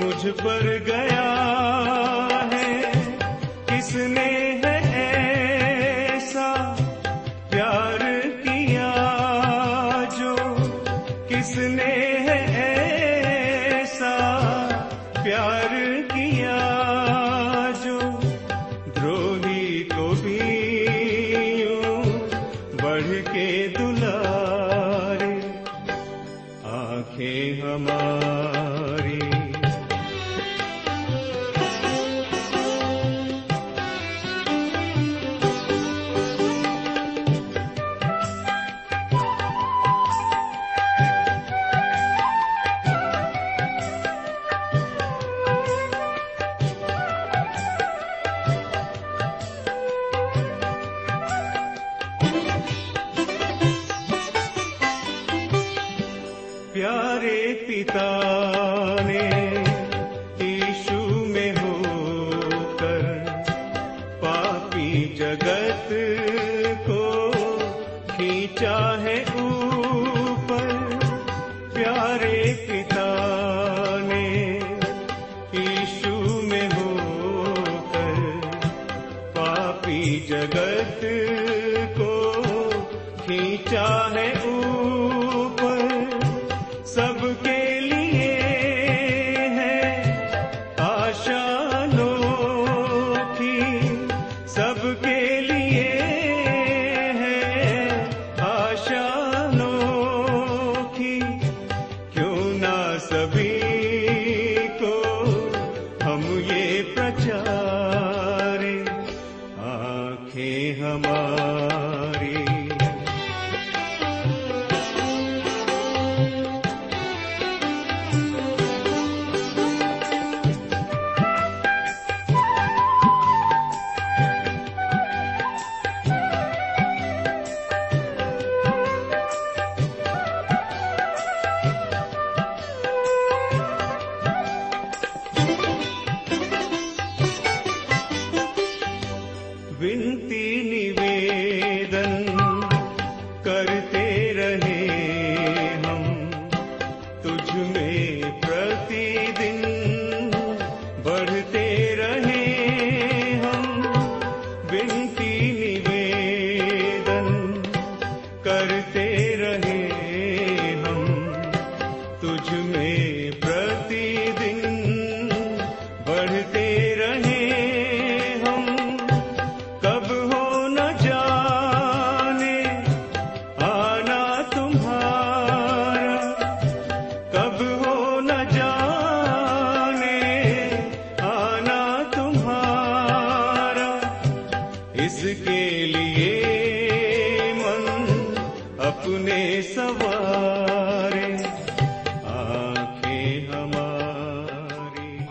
مجھ پر گیا ہے؟ کس نے پیارے پتا نے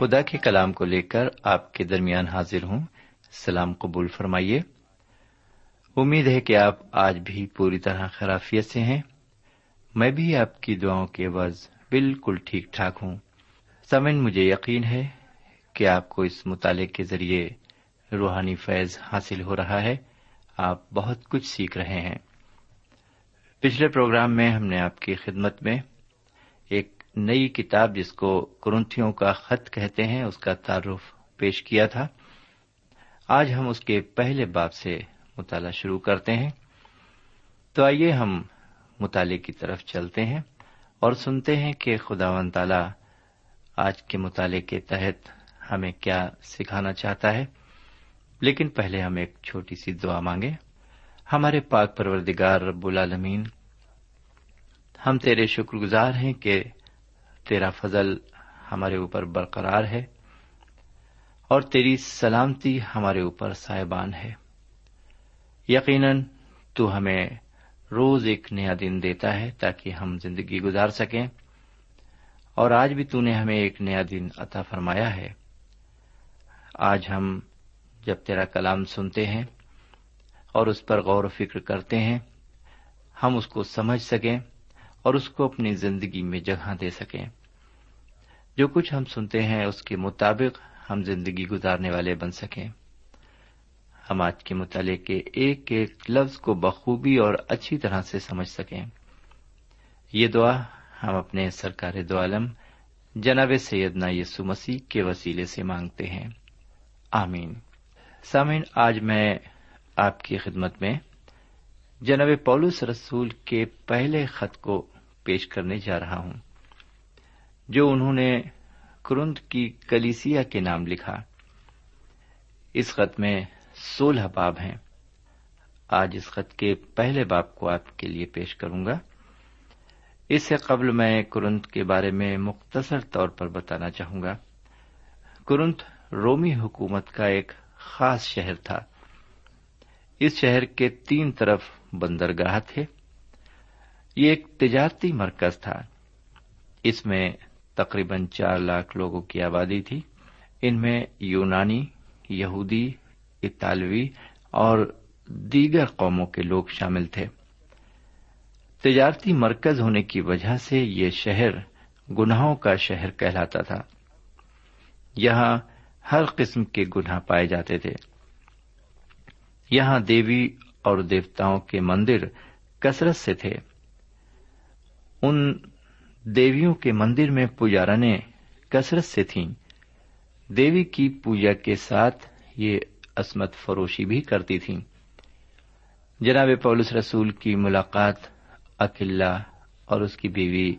خدا کے کلام کو لے کر آپ کے درمیان حاضر ہوں۔ سلام قبول فرمائیے۔ امید ہے کہ آپ آج بھی پوری طرح خرافیت سے ہیں۔ میں بھی آپ کی دعاؤں کے عوض بالکل ٹھیک ٹھاک ہوں۔ سمن مجھے یقین ہے کہ آپ کو اس مطالعے کے ذریعے روحانی فیض حاصل ہو رہا ہے۔ آپ بہت کچھ سیکھ رہے ہیں۔ پچھلے پروگرام میں ہم نے آپ کی خدمت میں ایک نئی کتاب جس کو کرنتھیوں کا خط کہتے ہیں، اس کا تعارف پیش کیا تھا۔ آج ہم اس کے پہلے باپ سے مطالعہ شروع کرتے ہیں۔ تو آئیے ہم مطالعے کی طرف چلتے ہیں اور سنتے ہیں کہ خدا و تعالی آج کے مطالعے کے تحت ہمیں کیا سکھانا چاہتا ہے۔ لیکن پہلے ہم ایک چھوٹی سی دعا مانگیں۔ ہمارے پاک پروردگار رب العالمین، ہم تیرے شکر گزار ہیں کہ تیرا فضل ہمارے اوپر برقرار ہے اور تیری سلامتی ہمارے اوپر صاحبان ہے۔ یقیناً تو ہمیں روز ایک نیا دن دیتا ہے تاکہ ہم زندگی گزار سکیں۔ اور آج بھی تو نے ہمیں ایک نیا دن عطا فرمایا ہے۔ آج ہم جب تیرا کلام سنتے ہیں اور اس پر غور و فکر کرتے ہیں، ہم اس کو سمجھ سکیں اور اس کو اپنی زندگی میں جگہ دے سکیں۔ جو کچھ ہم سنتے ہیں اس کے مطابق ہم زندگی گزارنے والے بن سکیں۔ ہم آج کے مطالعے کے ایک ایک لفظ کو بخوبی اور اچھی طرح سے سمجھ سکیں۔ یہ دعا ہم اپنے سرکار دو عالم جناب سیدنا یسو مسیح کے وسیلے سے مانگتے ہیں۔ آمین۔ سامعین، آج میں آپ کی خدمت میں جناب پولس رسول کے پہلے خط کو پیش کرنے جا رہا ہوں۔ جو انہوں نے کرند کی کلیسیا کے نام لکھا۔ اس خط میں سولہ باب ہیں۔ آج اس خط کے پہلے باب کو آپ کے لیے پیش کروں گا۔ اس سے قبل میں کرنت کے بارے میں مختصر طور پر بتانا چاہوں گا۔ کرنت رومی حکومت کا ایک خاص شہر تھا۔ اس شہر کے تین طرف بندرگاہ تھے۔ یہ ایک تجارتی مرکز تھا۔ اس میں تقریباً چار لاکھ لوگوں کی آبادی تھی۔ ان میں یونانی، یہودی، اطالوی اور دیگر قوموں کے لوگ شامل تھے۔ تجارتی مرکز ہونے کی وجہ سے یہ شہر گناہوں کا شہر کہلاتا تھا۔ یہاں ہر قسم کے گناہ پائے جاتے تھے۔ یہاں دیوی اور دیوتاؤں کے مندر کثرت سے تھے۔ ان دیویوں کے مندر میں پجارنے کثرت سے تھیں۔ دیوی کی پوجا کے ساتھ یہ عصمت فروشی بھی کرتی تھیں۔ جناب پولس رسول کی ملاقات اکلّہ اور اس کی بیوی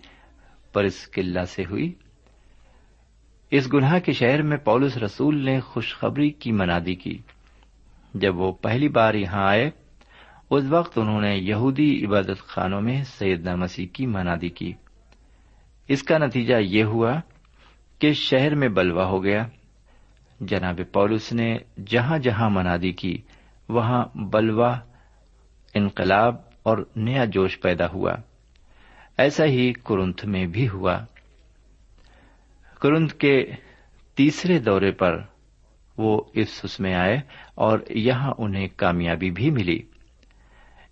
پرس قلعہ سے ہوئی۔ اس گناہ کے شہر میں پولس رسول نے خوشخبری کی منادی کی۔ جب وہ پہلی بار یہاں آئے، اس وقت انہوں نے یہودی عبادت خانوں میں سیدنا مسیح کی منادی کی۔ اس کا نتیجہ یہ ہوا کہ شہر میں بلوا ہو گیا۔ جناب پولس نے جہاں جہاں منادی کی، وہاں بلوا، انقلاب اور نیا جوش پیدا ہوا۔ ایسا ہی کرنت میں بھی ہوا۔ کرنت کے تیسرے دورے پر وہ اس میں آئے اور یہاں انہیں کامیابی بھی ملی۔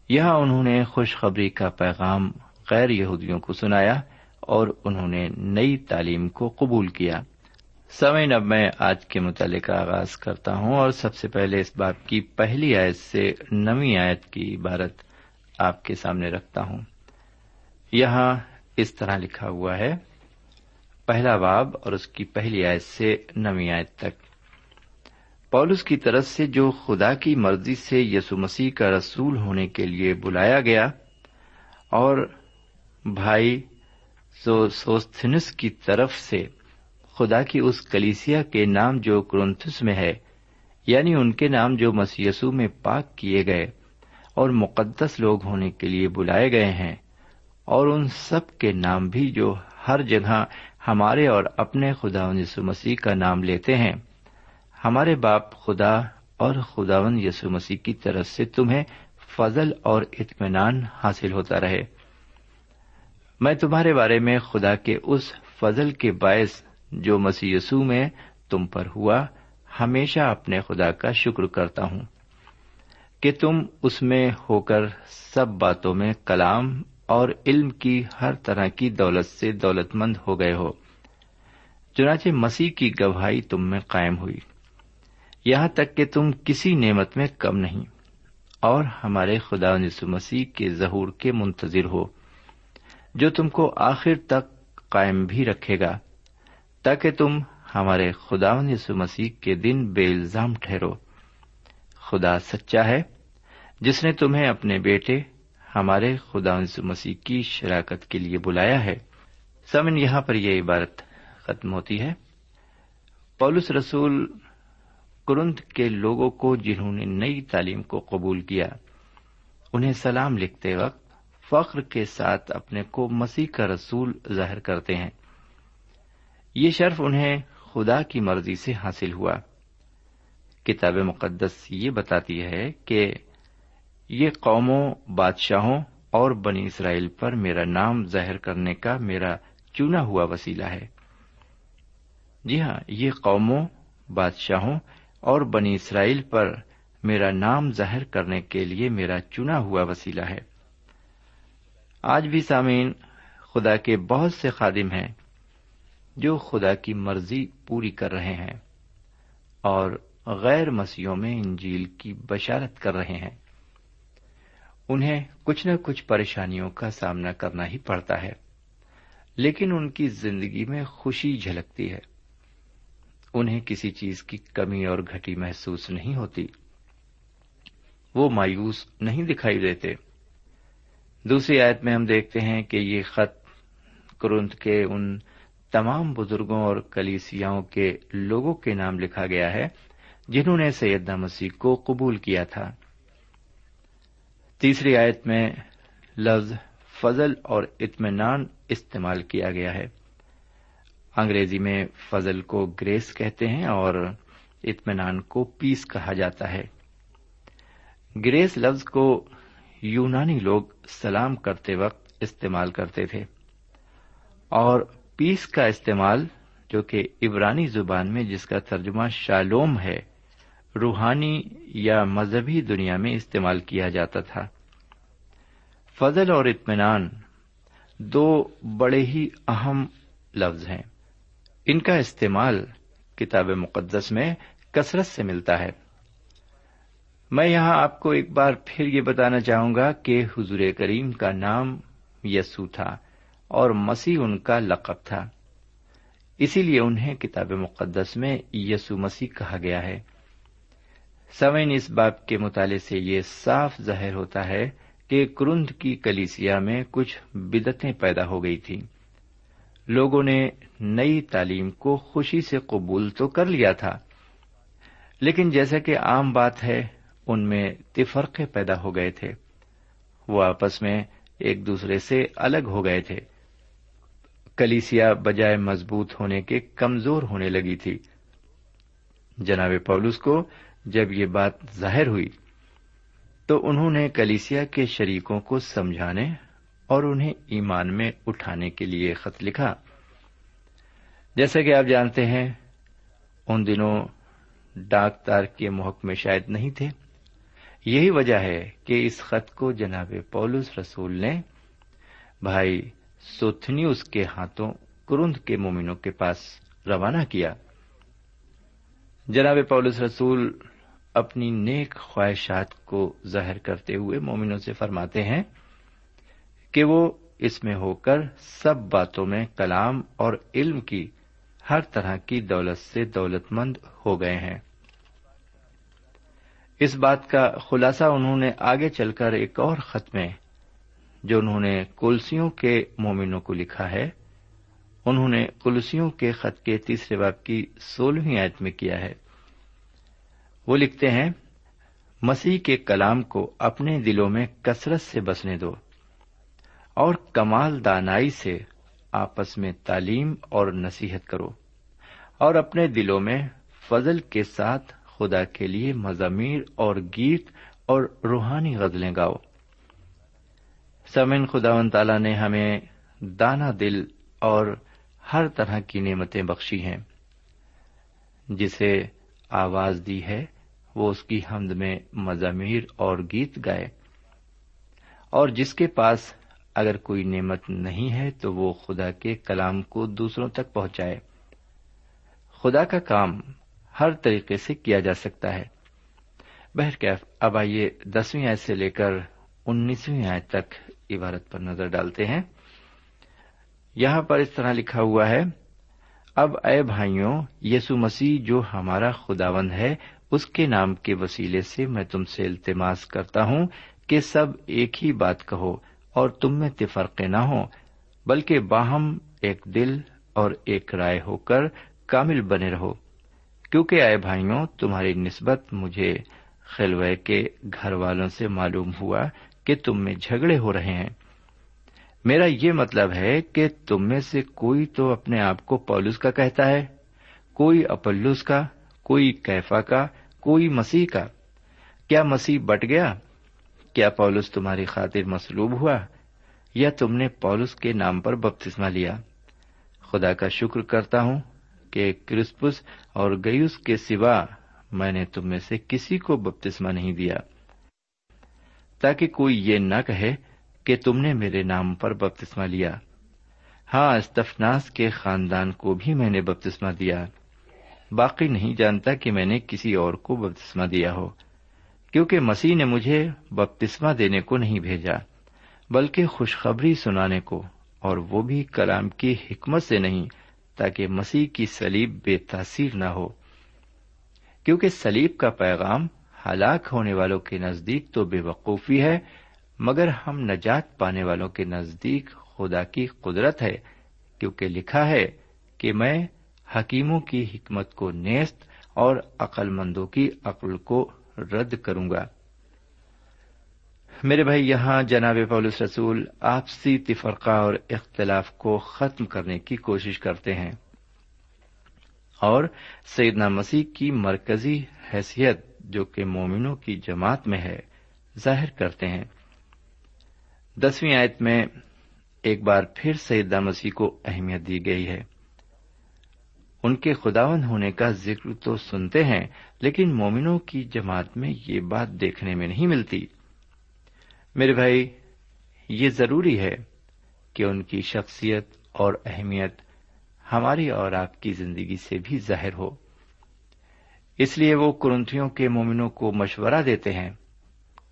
یہاں انہوں نے خوشخبری کا پیغام غیر یہودیوں کو سنایا۔ اور انہوں نے نئی تعلیم کو قبول کیا۔ سمعین اب میں آج کے مطالعے کا آغاز کرتا ہوں اور سب سے پہلے اس باپ کی پہلی آیت سے نویں آیت کی عبارت آپ کے سامنے رکھتا ہوں۔ یہاں اس طرح لکھا ہوا ہے، پہلا باب اور اس کی پہلی آیت سے نویں آیت تک۔ پولس کی طرف سے جو خدا کی مرضی سے یسو مسیح کا رسول ہونے کے لیے بلایا گیا اور بھائی سوستھنس کی طرف سے خدا کی اس کلیسیا کے نام جو کرنتھس میں ہے یعنی ان کے نام جو مسیسو میں پاک کیے گئے اور مقدس لوگ ہونے کے لیے بلائے گئے ہیں، اور ان سب کے نام بھی جو ہر جگہ ہمارے اور اپنے خدا یسو مسیح کا نام لیتے ہیں۔ ہمارے باپ خدا اور خداون یسو مسیح کی طرف سے تمہیں فضل اور اطمینان حاصل ہوتا رہے۔ میں تمہارے بارے میں خدا کے اس فضل کے باعث جو مسیح یسو میں تم پر ہوا، ہمیشہ اپنے خدا کا شکر کرتا ہوں کہ تم اس میں ہو کر سب باتوں میں کلام اور علم کی ہر طرح کی دولت سے دولت مند ہو گئے ہو۔ چنانچہ مسیح کی گواہی تم میں قائم ہوئی۔ یہاں تک کہ تم کسی نعمت میں کم نہیں اور ہمارے خدا نسو مسیح کے ظہور کے منتظر ہو۔ جو تم کو آخر تک قائم بھی رکھے گا، تاکہ تم ہمارے خدا یسو مسیح کے دن بے الزام ٹھہرو۔ خدا سچا ہے، جس نے تمہیں اپنے بیٹے ہمارے خدا یسو مسیح کی شراکت کے لیے بلایا ہے۔ سمن یہاں پر یہ عبارت ختم ہوتی ہے۔ پولس رسول کرند کے لوگوں کو جنہوں نے نئی تعلیم کو قبول کیا، انہیں سلام لکھتے وقت فخر کے ساتھ اپنے کو مسیح کا رسول ظاہر کرتے ہیں۔ یہ شرف انہیں خدا کی مرضی سے حاصل ہوا۔ کتاب مقدس یہ بتاتی ہے کہ یہ قوموں، بادشاہوں اور بنی اسرائیل پر میرا نام ظاہر کرنے کا میرا چنا ہوا وسیلہ ہے۔ جی ہاں یہ قوموں، بادشاہوں اور بنی اسرائیل پر میرا نام ظاہر کرنے کے لیے میرا چنا ہوا وسیلہ ہے۔ آج بھی سامعین خدا کے بہت سے خادم ہیں جو خدا کی مرضی پوری کر رہے ہیں اور غیر مسیحوں میں انجیل کی بشارت کر رہے ہیں۔ انہیں کچھ نہ کچھ پریشانیوں کا سامنا کرنا ہی پڑتا ہے، لیکن ان کی زندگی میں خوشی جھلکتی ہے۔ انہیں کسی چیز کی کمی اور گھٹی محسوس نہیں ہوتی۔ وہ مایوس نہیں دکھائی دیتے۔ دوسری آیت میں ہم دیکھتے ہیں کہ یہ خط کرنت کے ان تمام بزرگوں اور کلیسیاؤں کے لوگوں کے نام لکھا گیا ہے، جنہوں نے سیدنا مسیح کو قبول کیا تھا۔ تیسری آیت میں لفظ فضل اور اطمینان استعمال کیا گیا ہے۔ انگریزی میں فضل کو گریس کہتے ہیں اور اطمینان کو پیس کہا جاتا ہے۔ گریس لفظ کو یونانی لوگ سلام کرتے وقت استعمال کرتے تھے۔ اور پیس کا استعمال، جو کہ عبرانی زبان میں، جس کا ترجمہ شالوم ہے، روحانی یا مذہبی دنیا میں استعمال کیا جاتا تھا۔ فضل اور اطمینان دو بڑے ہی اہم لفظ ہیں۔ ان کا استعمال کتاب مقدس میں کثرت سے ملتا ہے۔ میں یہاں آپ کو ایک بار پھر یہ بتانا چاہوں گا کہ حضور کریم کا نام یسو تھا اور مسیح ان کا لقب تھا۔ اسی لیے انہیں کتاب مقدس میں یسو مسیح کہا گیا ہے۔ سوئن اس باپ کے مطالعے سے یہ صاف ظاہر ہوتا ہے کہ کرند کی کلیسیا میں کچھ بدتیں پیدا ہو گئی تھیں۔ لوگوں نے نئی تعلیم کو خوشی سے قبول تو کر لیا تھا، لیکن جیسا کہ عام بات ہے ان میں تفرقے پیدا ہو گئے تھے۔ وہ آپس میں ایک دوسرے سے الگ ہو گئے تھے۔ کلیسیا بجائے مضبوط ہونے کے کمزور ہونے لگی تھی۔ جناب پولس کو جب یہ بات ظاہر ہوئی تو انہوں نے کلیسیا کے شریکوں کو سمجھانے اور انہیں ایمان میں اٹھانے کے لیے خط لکھا۔ جیسا کہ آپ جانتے ہیں، ان دنوں ڈاک تار کے محکمے شاید نہیں تھے۔ یہی وجہ ہے کہ اس خط کو جناب پولس رسول نے، بھائی سوتھنی اس کے ہاتھوں کرند کے مومنوں کے پاس روانہ کیا۔ جناب پولس رسول اپنی نیک خواہشات کو ظاہر کرتے ہوئے مومنوں سے فرماتے ہیں کہ وہ اس میں ہو کر سب باتوں میں کلام اور علم کی ہر طرح کی دولت سے دولت مند ہو گئے ہیں۔ اس بات کا خلاصہ انہوں نے آگے چل کر ایک اور خط میں، جو انہوں نے کلسیوں کے مومنوں کو لکھا ہے، انہوں نے کلسیوں کے خط کے تیسرے باپ کی سولہویں آیت میں کیا ہے۔ وہ لکھتے ہیں، مسیح کے کلام کو اپنے دلوں میں کثرت سے بسنے دو، اور کمال دانائی سے آپس میں تعلیم اور نصیحت کرو، اور اپنے دلوں میں فضل کے ساتھ خدا کے لیے مضامیر اور گیت اور روحانی غزلیں گاؤ۔ سمن خدا و تعالی نے ہمیں دانا دل اور ہر طرح کی نعمتیں بخشی ہیں۔ جسے آواز دی ہے، وہ اس کی حمد میں مضامیر اور گیت گائے۔ اور جس کے پاس اگر کوئی نعمت نہیں ہے، تو وہ خدا کے کلام کو دوسروں تک پہنچائے۔ خدا کا کام ہر طریقے سے کیا جا سکتا ہے۔ بہرکیف اب آئیے دسویں آیت سے لے کر انیسویں آیت تک عبارت پر نظر ڈالتے ہیں۔ یہاں پر اس طرح لکھا ہوا ہے، اب اے بھائیوں، یسو مسیح جو ہمارا خداوند ہے، اس کے نام کے وسیلے سے میں تم سے التماس کرتا ہوں کہ سب ایک ہی بات کہو اور تم میں تفرقے نہ ہو بلکہ باہم ایک دل اور ایک رائے ہو کر کامل بنے رہو۔ کیونکہ آئے بھائیوں، تمہاری نسبت مجھے خلوے کے گھر والوں سے معلوم ہوا کہ تم میں جھگڑے ہو رہے ہیں۔ میرا یہ مطلب ہے کہ تم میں سے کوئی تو اپنے آپ کو پولس کا کہتا ہے، کوئی اپلس کا، کوئی کیفا کا، کوئی مسیح کا۔ کیا مسیح بٹ گیا؟ کیا پولس تمہاری خاطر مسلوب ہوا؟ یا تم نے پولس کے نام پر بپتسما لیا؟ خدا کا شکر کرتا ہوں کہ کرسپس اور گیوس کے سوا میں نے تم میں سے کسی کو بپتسما نہیں دیا۔ تاکہ کوئی یہ نہ کہے کہ تم نے میرے نام پر بپتسما لیا۔ ہاں استفناس کے خاندان کو بھی میں نے بپتسما دیا۔ باقی نہیں جانتا کہ میں نے کسی اور کو بپتسما دیا ہو، کیونکہ مسیح نے مجھے بپتسما دینے کو نہیں بھیجا، بلکہ خوشخبری سنانے کو، اور وہ بھی کلام کی حکمت سے نہیں۔ تاکہ مسیح کی سلیب بے تاثیر نہ ہو۔ کیونکہ سلیب کا پیغام ہلاک ہونے والوں کے نزدیک تو بے وقوفی ہے، مگر ہم نجات پانے والوں کے نزدیک خدا کی قدرت ہے، کیونکہ لکھا ہے کہ میں حکیموں کی حکمت کو نیست اور عقل مندوں کی عقل کو رد کروں گا۔ میرے بھائی، یہاں جناب پولس رسول آپسی تفرقہ اور اختلاف کو ختم کرنے کی کوشش کرتے ہیں۔ اور سیدنا مسیح کی مرکزی حیثیت جو کہ مومنوں کی جماعت میں ہے، ظاہر کرتے ہیں۔ دسویں آیت میں ایک بار پھر سیدہ مسیح کو اہمیت دی گئی ہے۔ ان کے خداون ہونے کا ذکر تو سنتے ہیں، لیکن مومنوں کی جماعت میں یہ بات دیکھنے میں نہیں ملتی۔ میرے بھائی، یہ ضروری ہے کہ ان کی شخصیت اور اہمیت ہماری اور آپ کی زندگی سے بھی ظاہر ہو۔ اس لیے وہ کرنتھیوں کے مومنوں کو مشورہ دیتے ہیں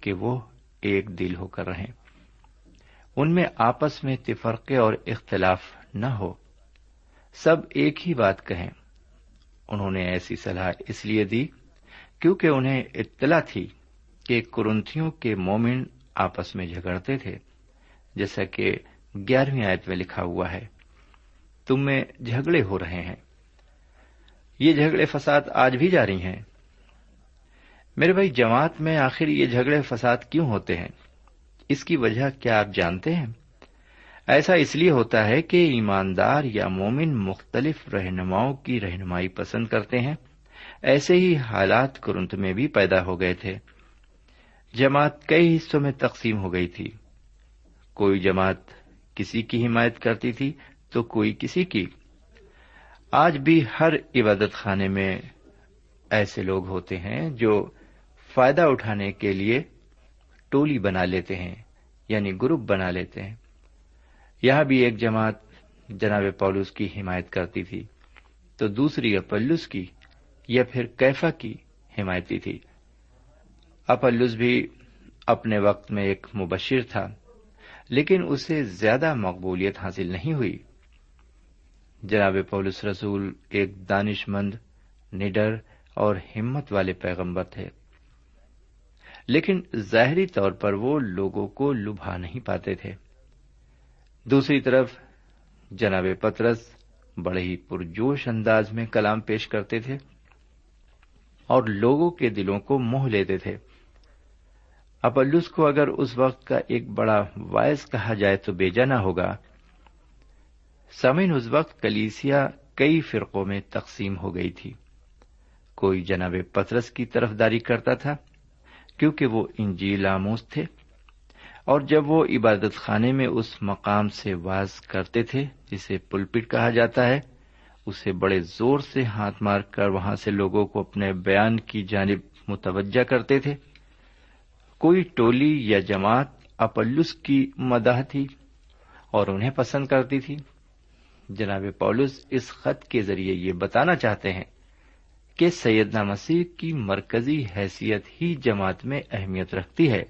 کہ وہ ایک دل ہو کر رہیں۔ ان میں آپس میں تفرقے اور اختلاف نہ ہو۔ سب ایک ہی بات کہیں۔ انہوں نے ایسی صلاح اس لیے دی کیونکہ انہیں اطلاع تھی کہ کرنتھیوں کے مومن آپس میں جھگڑتے تھے، جیسا کہ گیارہویں آیت میں لکھا ہوا ہے، تم میں جھگڑے ہو رہے ہیں۔ یہ جھگڑے فساد آج بھی جاری ہیں۔ میرے بھائی، جماعت میں آخر یہ جھگڑے فساد کیوں ہوتے ہیں؟ اس کی وجہ کیا آپ جانتے ہیں؟ ایسا اس لیے ہوتا ہے کہ ایماندار یا مومن مختلف رہنماؤں کی رہنمائی پسند کرتے ہیں۔ ایسے ہی حالات کرنت میں بھی پیدا ہو گئے تھے۔ جماعت کئی حصوں میں تقسیم ہو گئی تھی۔ کوئی جماعت کسی کی حمایت کرتی تھی تو کوئی کسی کی۔ آج بھی ہر عبادت خانے میں ایسے لوگ ہوتے ہیں جو فائدہ اٹھانے کے لیے ٹولی بنا لیتے ہیں یعنی گروپ بنا لیتے ہیں۔ یہاں بھی ایک جماعت جناب پولوس کی حمایت کرتی تھی تو دوسری اپلس کی یا پھر کیفا کی حمایتی تھی۔ اپلس بھی اپنے وقت میں ایک مبشر تھا، لیکن اسے زیادہ مقبولیت حاصل نہیں ہوئی۔ جناب پولس رسول ایک دانش مند، نڈر اور ہمت والے پیغمبر تھے۔ لیکن ظاہری طور پر وہ لوگوں کو لبھا نہیں پاتے تھے۔ دوسری طرف، جناب پترس بڑے ہی پرجوش انداز میں کلام پیش کرتے تھے اور لوگوں کے دلوں کو موہ لیتے تھے۔ اپلس کو اگر اس وقت کا ایک بڑا وائس کہا جائے تو بیجا نہ ہوگا۔ سمین اس وقت کلیسیا کئی فرقوں میں تقسیم ہو گئی تھی۔ کوئی جناب پترس کی طرف داری کرتا تھا، کیونکہ وہ انجیل آموز تھے، اور جب وہ عبادت خانے میں اس مقام سے واز کرتے تھے، جسے پلپٹ کہا جاتا ہے، اسے بڑے زور سے ہاتھ مار کر وہاں سے لوگوں کو اپنے بیان کی جانب متوجہ کرتے تھے۔ کوئی ٹولی یا جماعت اپلس کی مداح تھی اور انہیں پسند کرتی تھی۔ جناب پولس اس خط کے ذریعے یہ بتانا چاہتے ہیں کہ سیدنا مسیح کی مرکزی حیثیت ہی جماعت میں اہمیت رکھتی ہے۔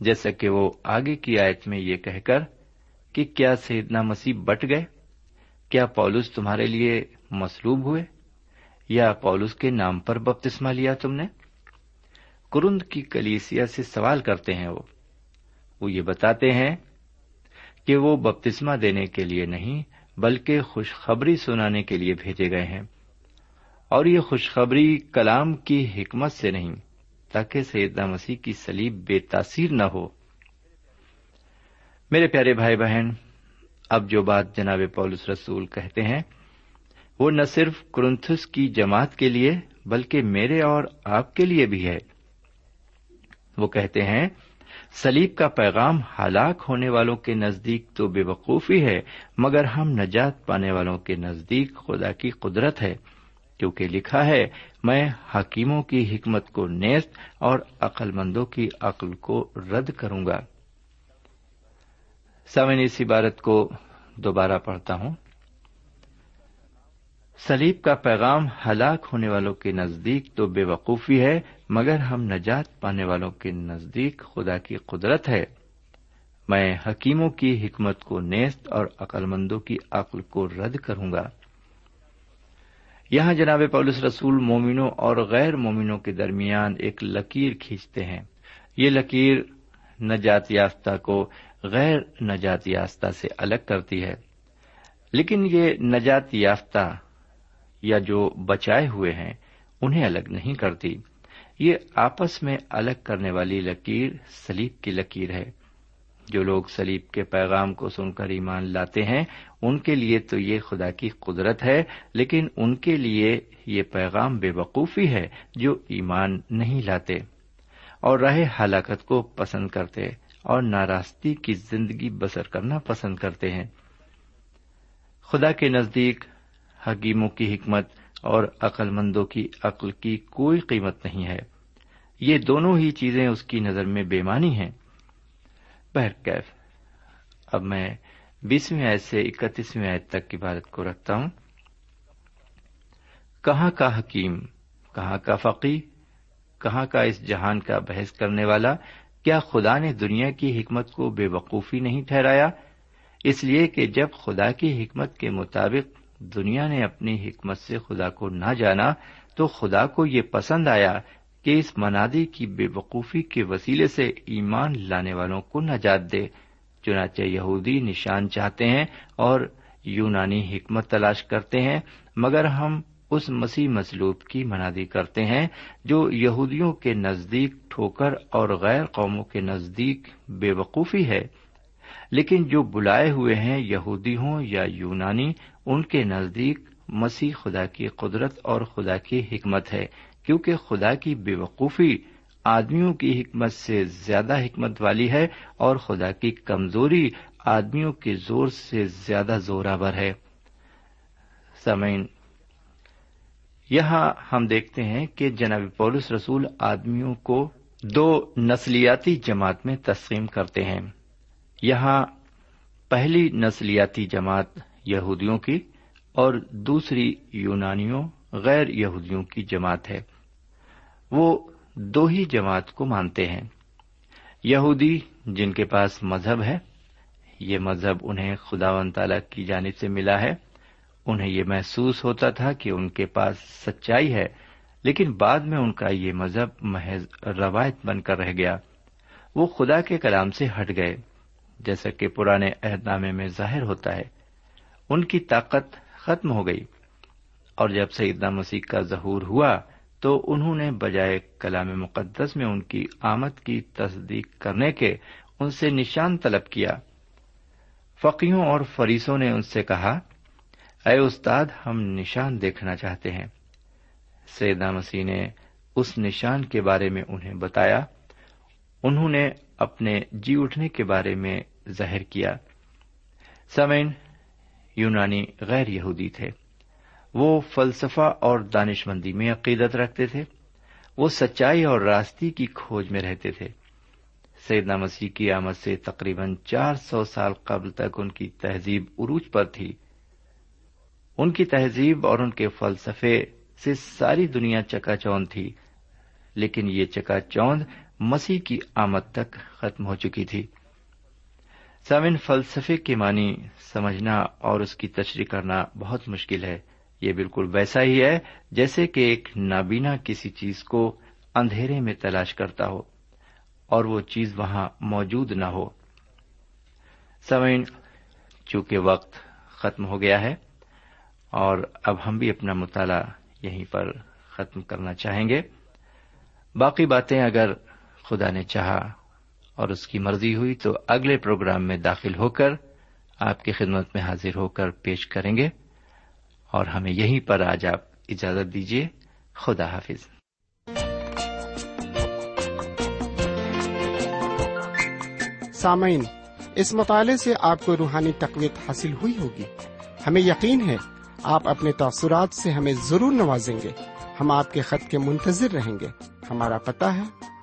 جیسا کہ وہ آگے کی آیت میں یہ کہہ کر کہ کیا سیدنا مسیح بٹ گئے؟ کیا پولس تمہارے لیے مسلوب ہوئے؟ یا پولس کے نام پر بپتسما لیا تم نے؟ کرند کی کلیسیا سے سوال کرتے ہیں وہ۔ وہ یہ بتاتے ہیں کہ وہ بپتسما دینے کے لیے نہیں، بلکہ خوشخبری سنانے کے لیے بھیجے گئے ہیں۔ اور یہ خوشخبری کلام کی حکمت سے نہیں، تاکہ سیدنا مسیح کی سلیب بے تاثیر نہ ہو۔ میرے پیارے بھائی بہن، اب جو بات جناب پولس رسول کہتے ہیں، وہ نہ صرف کرنتھس کی جماعت کے لیے، بلکہ میرے اور آپ کے لیے بھی ہے۔ وہ کہتے ہیں، سلیب کا پیغام ہلاک ہونے والوں کے نزدیک تو بے وقوفی ہے، مگر ہم نجات پانے والوں کے نزدیک خدا کی قدرت ہے، کیونکہ لکھا ہے، میں حکیموں کی حکمت کو نیست اور عقل مندوں کی عقل کو رد کروں گا۔ سامن اس عبارت کو دوبارہ پڑھتا ہوں۔ سلیب کا پیغام ہلاک ہونے والوں کے نزدیک تو بے وقوفی ہے مگر ہم نجات پانے والوں کے نزدیک خدا کی قدرت ہے۔ میں حکیموں کی حکمت کو نیست اور عقل مندوں کی عقل کو رد کروں گا۔ یہاں جناب پولس رسول مومنوں اور غیر مومنوں کے درمیان ایک لکیر کھینچتے ہیں۔ یہ لکیر نجات یافتہ کو غیر نجات یافتہ سے الگ کرتی ہے۔ لیکن یہ نجات یافتہ یا جو بچائے ہوئے ہیں، انہیں الگ نہیں کرتی۔ یہ آپس میں الگ کرنے والی لکیر سلیب کی لکیر ہے۔ جو لوگ سلیب کے پیغام کو سن کر ایمان لاتے ہیں، ان کے لیے تو یہ خدا کی قدرت ہے، لیکن ان کے لیے یہ پیغام بے وقوفی ہے جو ایمان نہیں لاتے۔ اور راہ ہلاکت کو پسند کرتے اور ناراستی کی زندگی بسر کرنا پسند کرتے ہیں۔ خدا کے نزدیک حکیموں کی حکمت اور عقل مندوں کی عقل کی کوئی قیمت نہیں ہے۔ یہ دونوں ہی چیزیں اس کی نظر میں بےمانی ہیں۔ بہرکیف اب میں بیسویں آیت سے اکتیسویں آیت تک کی بات کو رکھتا ہوں۔ کہاں کا حکیم، کہاں کا فقی کہاں کا اس جہان کا بحث کرنے والا؟ کیا خدا نے دنیا کی حکمت کو بے وقوفی نہیں ٹھہرایا؟ اس لیے کہ جب خدا کی حکمت کے مطابق دنیا نے اپنی حکمت سے خدا کو نہ جانا تو خدا کو یہ پسند آیا کہ اس منادی کی بے وقوفی کے وسیلے سے ایمان لانے والوں کو نجات دے۔ چنانچہ یہودی نشان چاہتے ہیں اور یونانی حکمت تلاش کرتے ہیں، مگر ہم اس مسیح مسلوب کی منادی کرتے ہیں جو یہودیوں کے نزدیک ٹھوکر اور غیر قوموں کے نزدیک بے وقوفی ہے۔ لیکن جو بلائے ہوئے ہیں یہودی ہوں یا یونانی، ان کے نزدیک مسیح خدا کی قدرت اور خدا کی حکمت ہے، کیونکہ خدا کی بے وقوفی آدمیوں کی حکمت سے زیادہ حکمت والی ہے اور خدا کی کمزوری آدمیوں کے زور سے زیادہ زوراور ہے۔ سمعین یہاں ہم دیکھتے ہیں کہ جناب پولس رسول آدمیوں کو دو نسلیاتی جماعت میں تسلیم کرتے ہیں۔ یہاں پہلی نسلیاتی جماعت یہودیوں کی اور دوسری یونانیوں غیر یہودیوں کی جماعت ہے۔ وہ دو ہی جماعت کو مانتے ہیں۔ یہودی جن کے پاس مذہب ہے، یہ مذہب انہیں خدا و تعالی کی جانب سے ملا ہے۔ انہیں یہ محسوس ہوتا تھا کہ ان کے پاس سچائی ہے، لیکن بعد میں ان کا یہ مذہب محض روایت بن کر رہ گیا۔ وہ خدا کے کلام سے ہٹ گئے۔ جیسا کہ پرانے عہد نامے میں ظاہر ہوتا ہے، ان کی طاقت ختم ہو گئی۔ اور جب سیدنا مسیح کا ظہور ہوا، تو انہوں نے بجائے کلام مقدس میں ان کی آمد کی تصدیق کرنے کے ان سے نشان طلب کیا۔ فقیوں اور فریسوں نے ان سے کہا، اے استاد، ہم نشان دیکھنا چاہتے ہیں۔ سیدنا مسیح نے اس نشان کے بارے میں انہیں بتایا۔ انہوں نے اپنے جی اٹھنے کے بارے میں ظاہر کیا۔ سمین یونانی غیر یہودی تھے۔ وہ فلسفہ اور دانش مندی میں عقیدت رکھتے تھے۔ وہ سچائی اور راستی کی کھوج میں رہتے تھے۔ سیدنا مسیح کی آمد سے تقریباً چار سو سال قبل تک ان کی تہذیب عروج پر تھی۔ ان کی تہذیب اور ان کے فلسفے سے ساری دنیا چکا چوند تھی، لیکن یہ چکا چوند مسیح کی آمد تک ختم ہو چکی تھی۔ سامن فلسفے کے معنی سمجھنا اور اس کی تشریح کرنا بہت مشکل ہے۔ یہ بالکل ویسا ہی ہے جیسے کہ ایک نابینا کسی چیز کو اندھیرے میں تلاش کرتا ہو اور وہ چیز وہاں موجود نہ ہو۔ سمین چونکہ وقت ختم ہو گیا ہے اور اب ہم بھی اپنا مطالعہ یہیں پر ختم کرنا چاہیں گے۔ باقی باتیں اگر خدا نے چاہا اور اس کی مرضی ہوئی تو اگلے پروگرام میں داخل ہو کر آپ کی خدمت میں حاضر ہو کر پیش کریں گے اور ہمیں یہیں پر آج آپ اجازت دیجیے، خدا حافظ۔ سامعین، اس مطالعے سے آپ کو روحانی تقویت حاصل ہوئی ہوگی۔ ہمیں یقین ہے، آپ اپنے تاثرات سے ہمیں ضرور نوازیں گے۔ ہم آپ کے خط کے منتظر رہیں گے۔ ہمارا پتا ہے